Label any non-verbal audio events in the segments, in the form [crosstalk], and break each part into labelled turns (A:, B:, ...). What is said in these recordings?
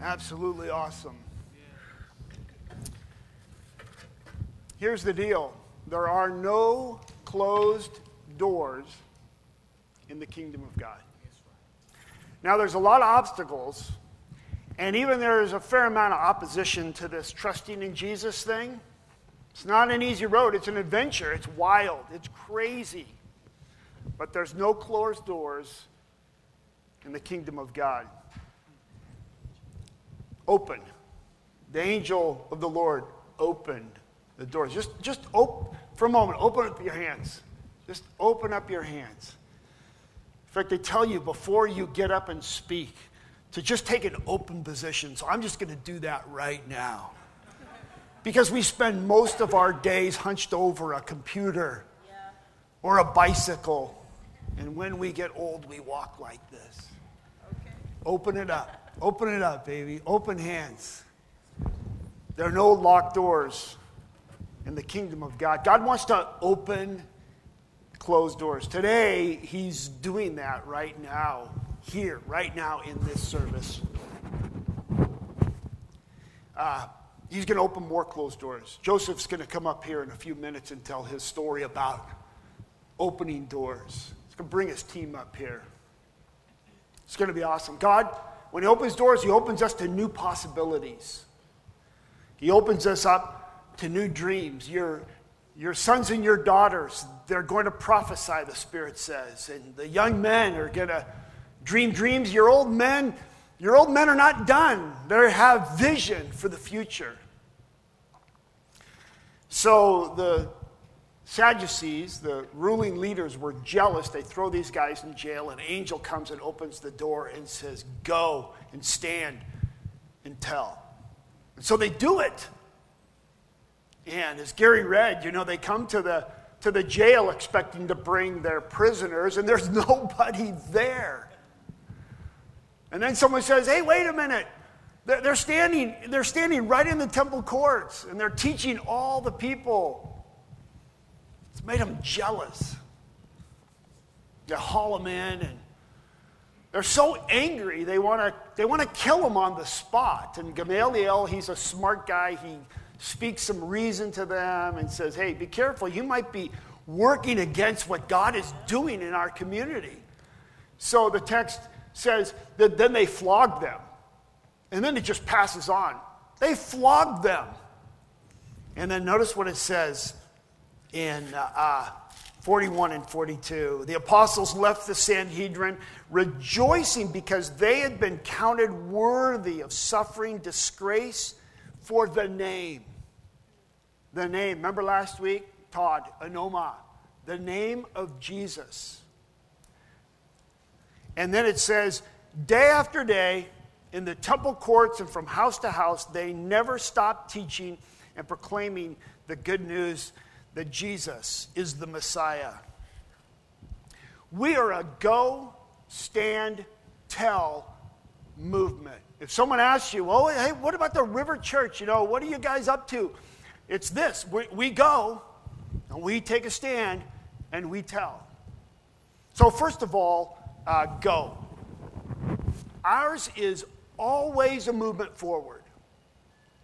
A: Absolutely awesome. Here's the deal there are no closed doors in the kingdom of God. Now, there's a lot of obstacles, and even there's a fair amount of opposition to this trusting in Jesus thing. It's not an easy road, it's an adventure. It's wild, it's crazy. But there's no closed doors in the kingdom of God. Open. The angel of the Lord opened the doors. Just, just open, for a moment, open up your hands. Just open up your hands. In fact, they tell you before you get up and speak to just take an open position. So I'm just going to do that right now. Because we spend most of our days hunched over a computer yeah. or a bicycle. And when we get old, we walk like this. Okay. Open it up. Open it up, baby. Open hands. There are no locked doors in the kingdom of God. God wants to open closed doors. Today, He's doing that right now, here, right now in this service. Uh, he's going to open more closed doors. Joseph's going to come up here in a few minutes and tell his story about opening doors. He's going to bring his team up here. It's going to be awesome. God, when He opens doors, He opens us to new possibilities. He opens us up to new dreams. Your, your sons and your daughters, they're going to prophesy, the Spirit says. And the young men are going to dream dreams. Your old men, your old men are not done. They have vision for the future. So the Sadducees, the ruling leaders, were jealous. They throw these guys in jail. An angel comes and opens the door and says, Go and stand and tell. And so they do it. And as Gary read, you know, they come to the, to the jail expecting to bring their prisoners, and there's [laughs] nobody there. And then someone says, Hey, wait a minute. They're standing, they're standing right in the temple courts, and they're teaching all the people. It's made them jealous. They haul them in, and they're so angry, they want to they want to kill them on the spot. And Gamaliel, he's a smart guy. He speaks some reason to them and says, hey, be careful. You might be working against what God is doing in our community. So the text says that then they flogged them. And then it just passes on. They flogged them. And then notice what it says in uh, uh, 41 and 42. The apostles left the Sanhedrin rejoicing because they had been counted worthy of suffering disgrace for the name. The name. Remember last week? Todd, Anoma. The name of Jesus. And then it says, day after day, in the temple courts and from house to house, they never stopped teaching and proclaiming the good news that Jesus is the Messiah. We are a go, stand, tell movement. If someone asks you, oh, hey, what about the River Church? You know, what are you guys up to? It's this we, we go, and we take a stand, and we tell. So, first of all, uh, go. Ours is always a movement forward.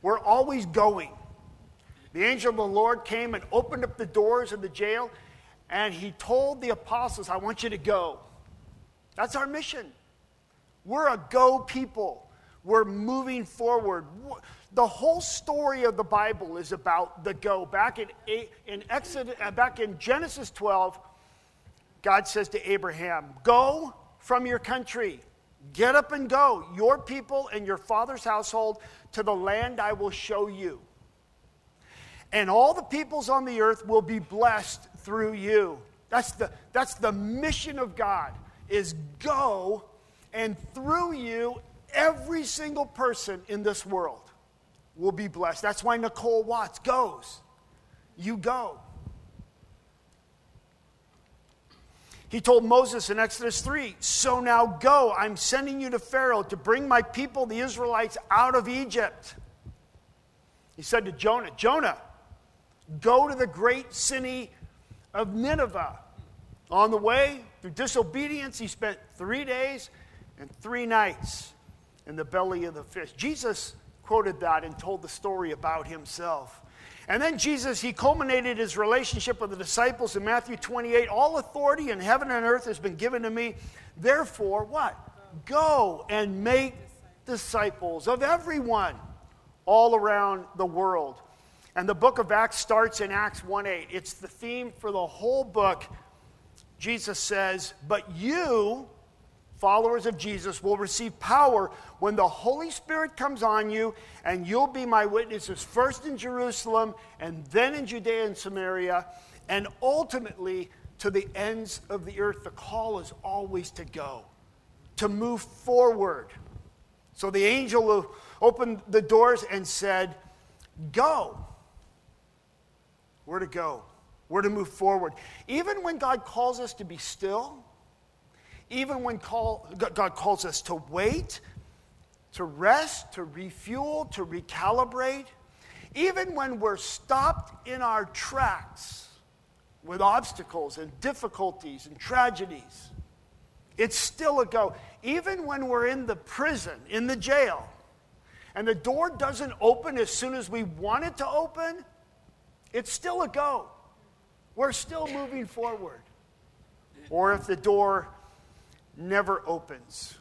A: We're always going. The angel of the Lord came and opened up the doors of the jail, and he told the apostles, I want you to go. That's our mission. We're a go people. We're moving forward. The whole story of the Bible is about the go. Back in, in Exodus, uh, back in Genesis 12, God says to Abraham, Go from your country, get up and go, your people and your father's household, to the land I will show you. And all the peoples on the earth will be blessed through you. That's the, that's the mission of God, is go, and through you, every single person in this world will be blessed. That's why Nicole Watts goes. You go. He told Moses in Exodus 3 So now go, I'm sending you to Pharaoh to bring my people, the Israelites, out of Egypt. He said to Jonah, Jonah, go to the great city of Nineveh. On the way, through disobedience, he spent three days and three nights in the belly of the fish. Jesus quoted that and told the story about himself. And then Jesus, he culminated his relationship with the disciples in Matthew 28. All authority in heaven and earth has been given to me. Therefore, what? Go and make disciples of everyone all around the world. And the book of Acts starts in Acts 1 8. It's the theme for the whole book. Jesus says, But you, followers of Jesus, will receive power when the Holy Spirit comes on you, and you'll be my witnesses first in Jerusalem, and then in Judea and Samaria, and ultimately to the ends of the earth. The call is always to go, to move forward. So the angel opened the doors and said, Go. Where to go? Where to move forward? Even when God calls us to be still, even when call, God calls us to wait, to rest, to refuel, to recalibrate, even when we're stopped in our tracks with obstacles and difficulties and tragedies, it's still a go. Even when we're in the prison, in the jail, and the door doesn't open as soon as we want it to open, it's still a go. We're still moving forward. Or if the door never opens.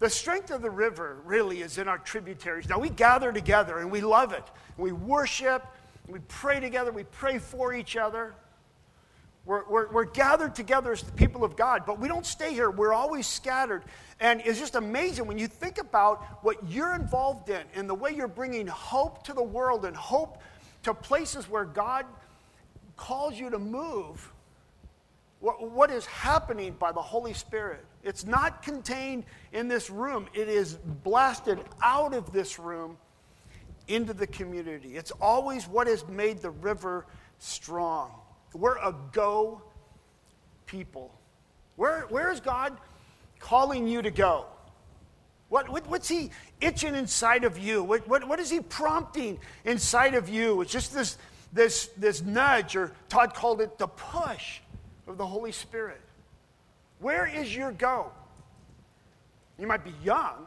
A: The strength of the river really is in our tributaries. Now, we gather together and we love it. We worship, we pray together, we pray for each other. We're, we're, we're, gathered together as the people of God, but we don't stay here. We're always scattered. And it's just amazing when you think about what you're involved in and the way you're bringing hope to the world and hope to places where God calls you to move. What, is happening by the Holy Spirit? It's not contained in this room, it is blasted out of this room into the community. It's always what has made the river strong. We're a go people. Where, where is God calling you to go? What, what, what's He itching inside of you? What, what, what is He prompting inside of you? It's just this, this, this nudge, or Todd called it the push of the Holy Spirit. Where is your go? You might be young,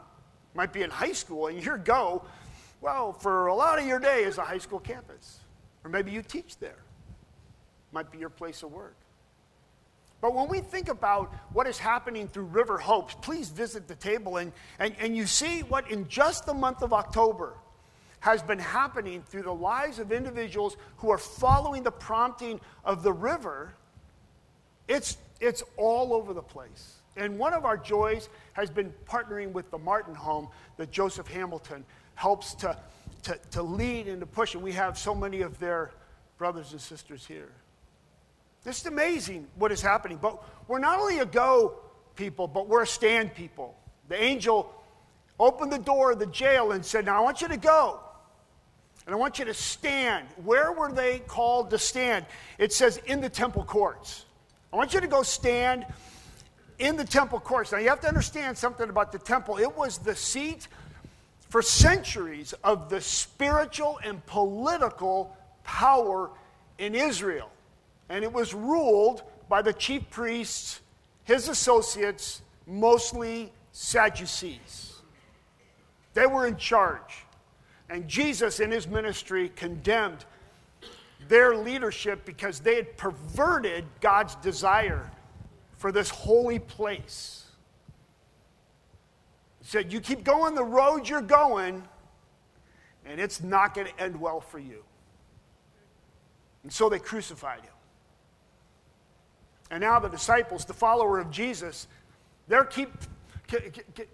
A: might be in high school, and your go, well, for a lot of your day is a high school campus. Or maybe you teach there might be your place of work. But when we think about what is happening through River Hopes, please visit the table and, and, and you see what in just the month of October has been happening through the lives of individuals who are following the prompting of the river. It's, it's all over the place. And one of our joys has been partnering with the Martin Home that Joseph Hamilton helps to, to, to lead and to push. And we have so many of their brothers and sisters here. This is amazing what is happening. But we're not only a go people, but we're a stand people. The angel opened the door of the jail and said, Now I want you to go. And I want you to stand. Where were they called to stand? It says in the temple courts. I want you to go stand in the temple courts. Now you have to understand something about the temple. It was the seat for centuries of the spiritual and political power in Israel and it was ruled by the chief priests, his associates, mostly Sadducees. They were in charge. And Jesus, in his ministry, condemned their leadership because they had perverted God's desire for this holy place. He said, You keep going the road you're going, and it's not going to end well for you. And so they crucified him. And now the disciples, the follower of Jesus, they keep,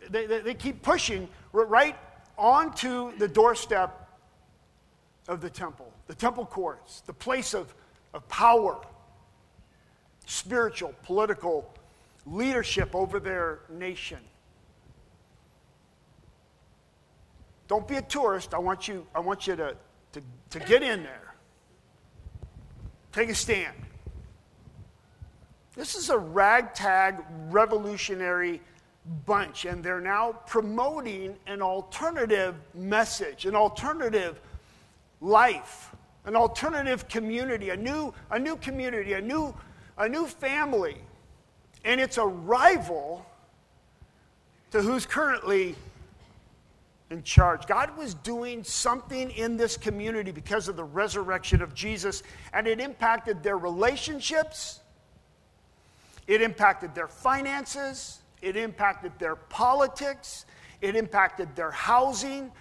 A: they keep pushing right onto the doorstep of the temple, the temple courts, the place of, of power, spiritual, political leadership over their nation. Don't be a tourist. I want you, I want you to, to, to get in there. Take a stand. This is a ragtag revolutionary bunch, and they're now promoting an alternative message, an alternative life, an alternative community, a new, a new community, a new, a new family. And it's a rival to who's currently in charge. God was doing something in this community because of the resurrection of Jesus, and it impacted their relationships, it impacted their finances, it impacted their politics, it impacted their housing,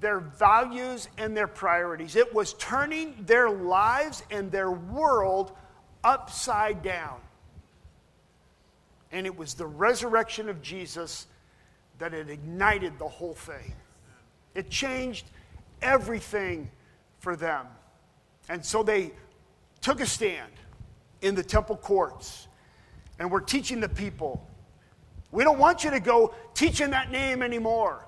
A: their values, and their priorities. It was turning their lives and their world upside down. And it was the resurrection of Jesus that had ignited the whole thing. It changed everything for them. And so they took a stand in the temple courts and we're teaching the people. We don't want you to go teaching that name anymore.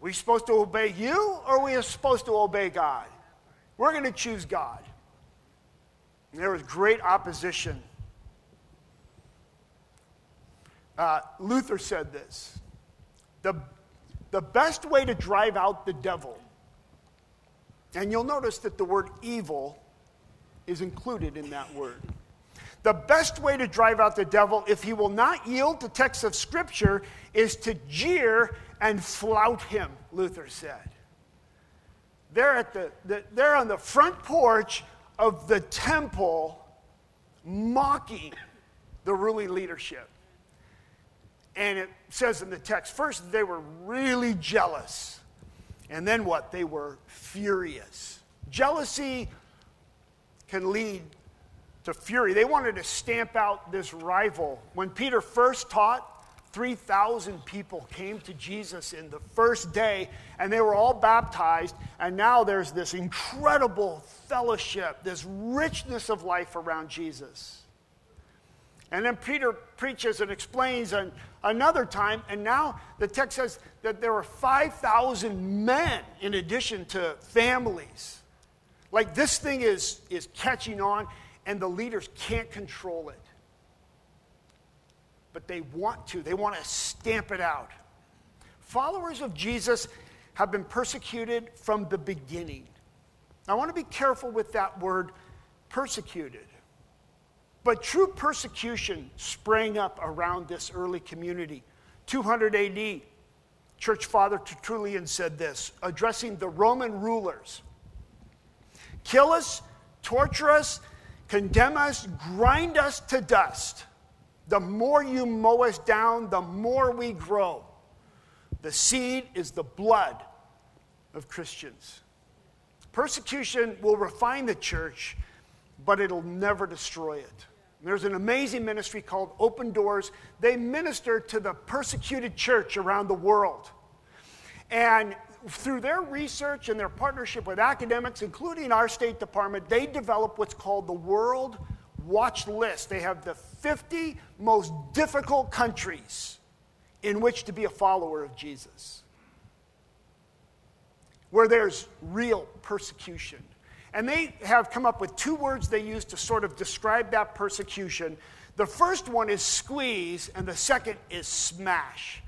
A: We're we supposed to obey you or we are supposed to obey God? We're going to choose God. And there was great opposition. Uh, Luther said this the the best way to drive out the devil, and you'll notice that the word evil is included in that word. The best way to drive out the devil, if he will not yield to texts of Scripture, is to jeer and flout him, Luther said. They're, at the, the, they're on the front porch of the temple mocking the ruling leadership. And it says in the text first, they were really jealous. And then what? They were furious. Jealousy can lead to fury. They wanted to stamp out this rival. When Peter first taught, 3,000 people came to Jesus in the first day, and they were all baptized. And now there's this incredible fellowship, this richness of life around Jesus. And then Peter preaches and explains an, another time, and now the text says that there were 5,000 men in addition to families. Like this thing is, is catching on, and the leaders can't control it. But they want to, they want to stamp it out. Followers of Jesus have been persecuted from the beginning. I want to be careful with that word persecuted. But true persecution sprang up around this early community. 200 AD, Church Father Tertullian said this, addressing the Roman rulers Kill us, torture us, condemn us, grind us to dust. The more you mow us down, the more we grow. The seed is the blood of Christians. Persecution will refine the church, but it'll never destroy it. There's an amazing ministry called Open Doors. They minister to the persecuted church around the world. And through their research and their partnership with academics, including our State Department, they develop what's called the World Watch List. They have the 50 most difficult countries in which to be a follower of Jesus, where there's real persecution. And they have come up with two words they use to sort of describe that persecution. The first one is squeeze, and the second is smash.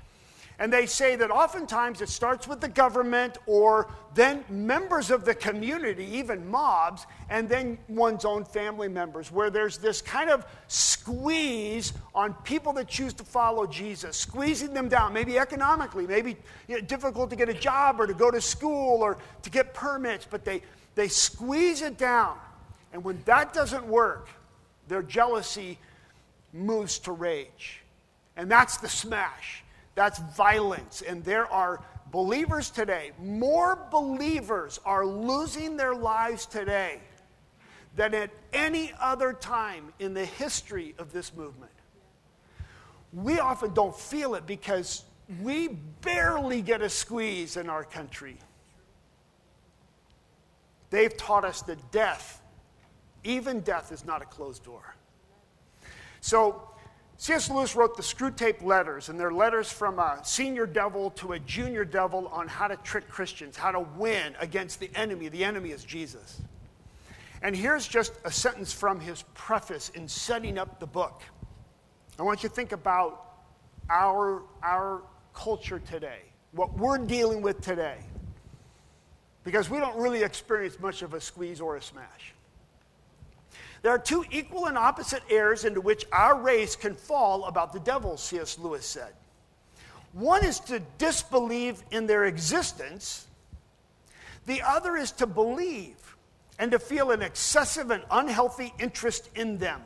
A: And they say that oftentimes it starts with the government or then members of the community, even mobs, and then one's own family members, where there's this kind of squeeze on people that choose to follow Jesus, squeezing them down, maybe economically, maybe you know, difficult to get a job or to go to school or to get permits, but they they squeeze it down. And when that doesn't work, their jealousy moves to rage. And that's the smash. That's violence. And there are believers today, more believers are losing their lives today than at any other time in the history of this movement. We often don't feel it because we barely get a squeeze in our country. They've taught us that death, even death, is not a closed door. So, C.S. Lewis wrote the Screwtape Letters, and they're letters from a senior devil to a junior devil on how to trick Christians, how to win against the enemy. The enemy is Jesus. And here's just a sentence from his preface in setting up the book. I want you to think about our, our culture today, what we're dealing with today because we don't really experience much of a squeeze or a smash. There are two equal and opposite errors into which our race can fall about the devil, C.S. Lewis said. One is to disbelieve in their existence, the other is to believe and to feel an excessive and unhealthy interest in them.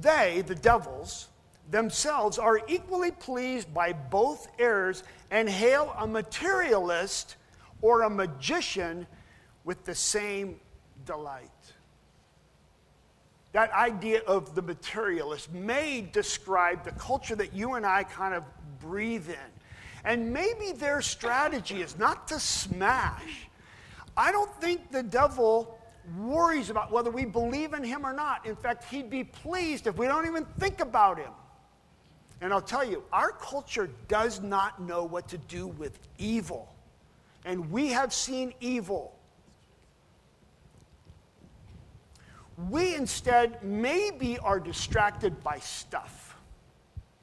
A: They, the devils, themselves are equally pleased by both errors and hail a materialist or a magician with the same delight. That idea of the materialist may describe the culture that you and I kind of breathe in. And maybe their strategy is not to smash. I don't think the devil worries about whether we believe in him or not. In fact, he'd be pleased if we don't even think about him. And I'll tell you, our culture does not know what to do with evil. And we have seen evil. We instead maybe are distracted by stuff.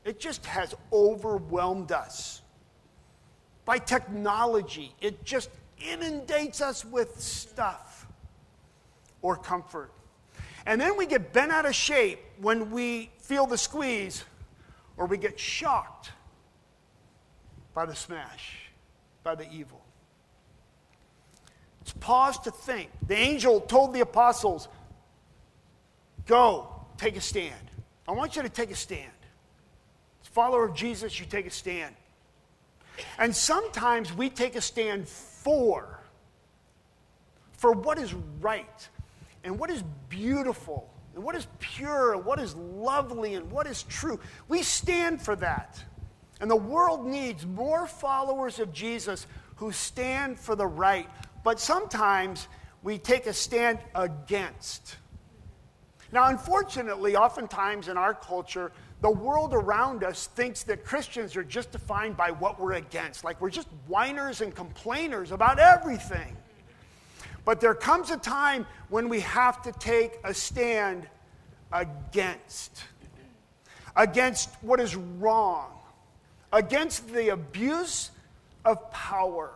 A: It just has overwhelmed us. By technology, it just inundates us with stuff or comfort. And then we get bent out of shape when we feel the squeeze or we get shocked by the smash, by the evil. Let's pause to think. The angel told the apostles, Go, take a stand. I want you to take a stand. As follower of Jesus, you take a stand. And sometimes we take a stand for, for what is right and what is beautiful and what is pure and what is lovely and what is true. We stand for that. And the world needs more followers of Jesus who stand for the right. But sometimes we take a stand against. Now, unfortunately, oftentimes in our culture, the world around us thinks that Christians are just defined by what we're against. Like we're just whiners and complainers about everything. But there comes a time when we have to take a stand against. Against what is wrong. Against the abuse of power.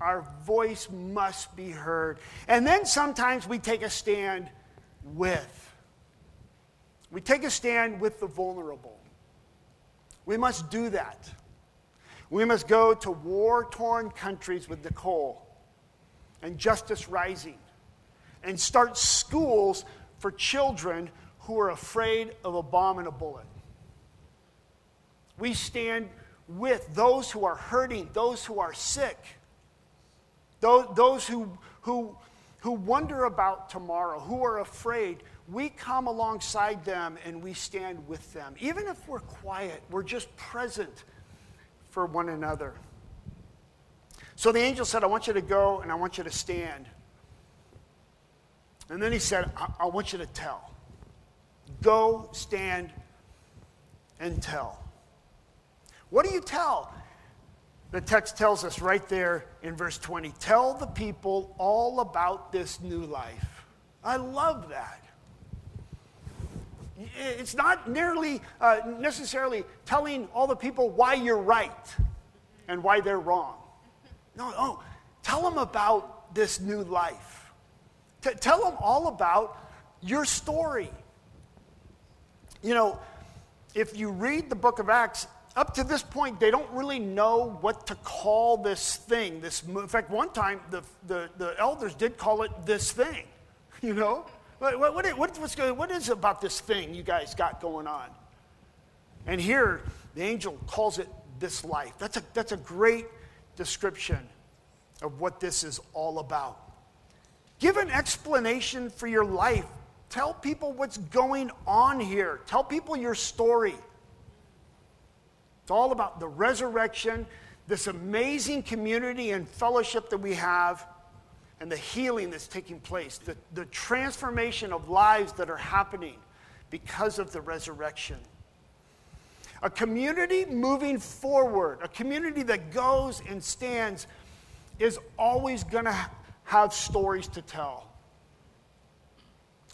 A: Our voice must be heard. And then sometimes we take a stand with. We take a stand with the vulnerable. We must do that. We must go to war torn countries with Nicole and Justice Rising and start schools for children who are afraid of a bomb and a bullet. We stand with those who are hurting, those who are sick, those, those who, who, who wonder about tomorrow, who are afraid, we come alongside them and we stand with them. Even if we're quiet, we're just present for one another. So the angel said, I want you to go and I want you to stand. And then he said, I, I want you to tell. Go, stand, and tell. What do you tell? The text tells us right there in verse 20 tell the people all about this new life. I love that. It's not nearly uh, necessarily telling all the people why you're right and why they're wrong. No, no. Tell them about this new life. T- tell them all about your story. You know, if you read the book of Acts, up to this point, they don't really know what to call this thing. This, in fact, one time the, the, the elders did call it this thing, [laughs] you know? What, what, what, what's going, what is about this thing you guys got going on? And here, the angel calls it this life. That's a, that's a great description of what this is all about. Give an explanation for your life. Tell people what's going on here. Tell people your story. It's all about the resurrection, this amazing community and fellowship that we have, and the healing that's taking place, the, the transformation of lives that are happening because of the resurrection. A community moving forward, a community that goes and stands, is always going to have stories to tell.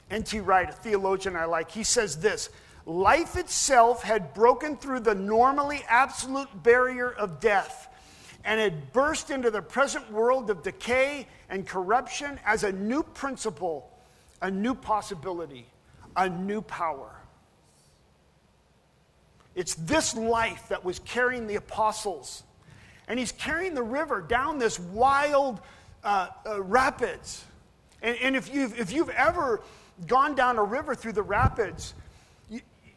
A: N.T. Wright, a theologian I like, he says this Life itself had broken through the normally absolute barrier of death and had burst into the present world of decay and corruption as a new principle, a new possibility, a new power. It's this life that was carrying the apostles. And he's carrying the river down this wild uh, uh, rapids. And, and, if, you've, if you've ever gone down a river through the rapids,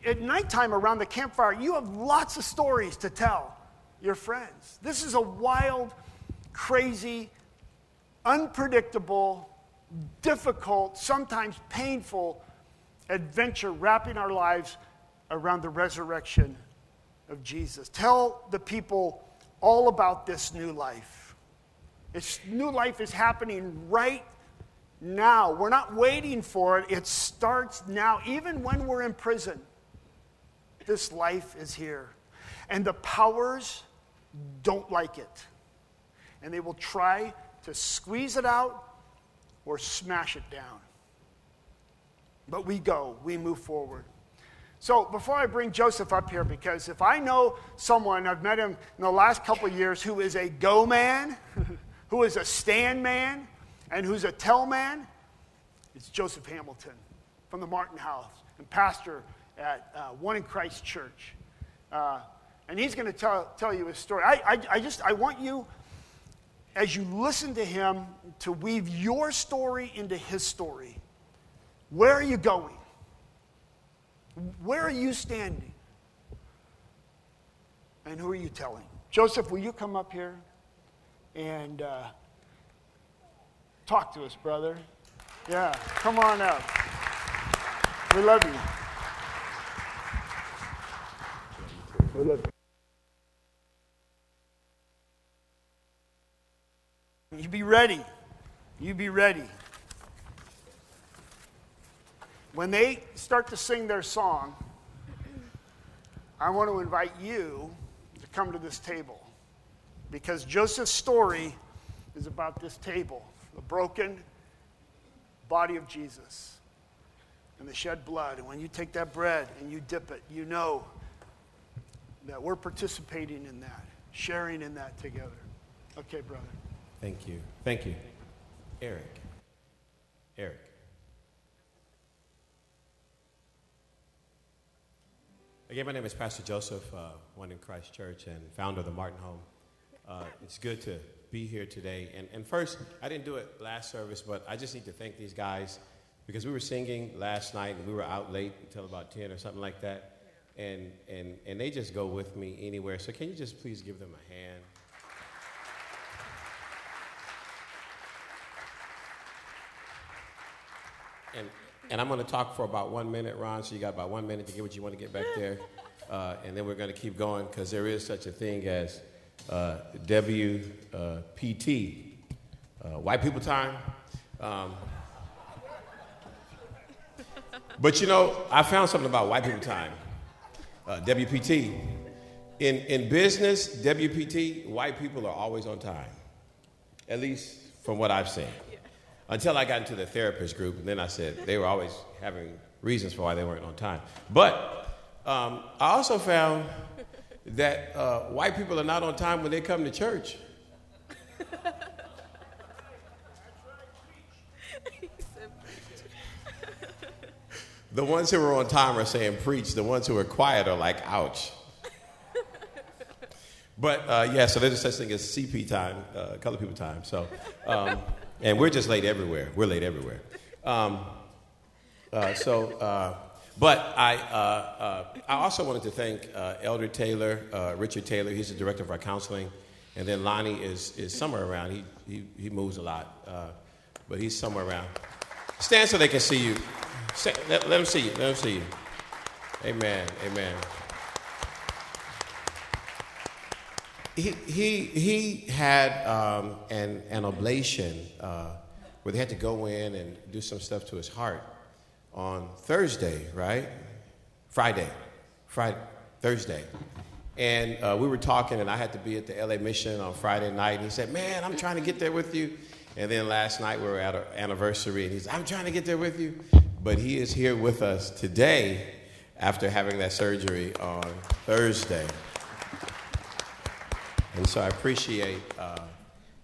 A: at nighttime around the campfire, you have lots of stories to tell your friends. This is a wild, crazy, unpredictable, difficult, sometimes painful adventure wrapping our lives around the resurrection of Jesus. Tell the people all about this new life. This new life is happening right now. We're not waiting for it, it starts now. Even when we're in prison, this life is here. And the powers don't like it. And they will try to squeeze it out or smash it down. But we go, we move forward. So before I bring Joseph up here, because if I know someone, I've met him in the last couple of years, who is a go man, [laughs] who is a stand man, and who's a tell man, it's Joseph Hamilton from the Martin House and pastor at uh, One in Christ Church. Uh, and he's going to tell, tell you his story. I, I, I just, I want you, as you listen to him, to weave your story into his story. Where are you going? Where are you standing? And who are you telling? Joseph, will you come up here and uh, talk to us, brother? Yeah, come on up. We love you. We love you. Be ready. You be ready when they start to sing their song, I want to invite you to come to this table because Joseph's story is about this table the broken body of Jesus and the shed blood. And when you take that bread and you dip it, you know that we're participating in that, sharing in that together. Okay, brother.
B: Thank you. Thank you. Eric. Eric. Again, my name is Pastor Joseph, uh, one in Christ Church and founder of the Martin Home. Uh, it's good to be here today. And, and first, I didn't do it last service, but I just need to thank these guys because we were singing last night and we were out late until about 10 or something like that. And, and, and they just go with me anywhere. So can you just please give them a hand? And, and I'm going to talk for about one minute, Ron, so you got about one minute to get what you want to get back there. [laughs] Uh, and then we're going to keep going because there is such a thing as uh, WPT, uh, White People Time. Um, [laughs] but you know, I found something about White People Time, uh, WPT. In, in business, WPT, white people are always on time, at least from what I've seen until I got into the therapist group, and then I said they were always having reasons for why they weren't on time. But um, I also found that uh, white people are not on time when they come to church. The ones who are on time are saying preach. The ones who are quiet are like, ouch. [laughs] But uh, yeah, so there's such thing as CP time, uh, color people time. So. Um, and we're just late everywhere. We're late everywhere. Um, uh, so, uh, but I, uh, uh I also wanted to thank uh, Elder Taylor, uh, Richard Taylor. He's the director of our counseling, and then Lonnie is is somewhere around. He he, he moves a lot, but he's somewhere around. Stand so they can see you. Stand, let, let them see you. Let them see you. Amen. Amen. he, he, he had um, an, an ablation uh, where they had to go in and do some stuff to his heart on Thursday, right? Friday. Friday, Thursday. And uh, we were talking, and I had to be at the LA Mission on Friday night. And he said, Man, I'm trying to get there with you. And then last night we were at our anniversary, and he's, I'm trying to get there with you. But he is here with us today after having that surgery on Thursday. And so I appreciate uh,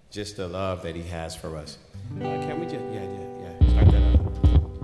B: just the love that he has for us. Uh, can we just, yeah,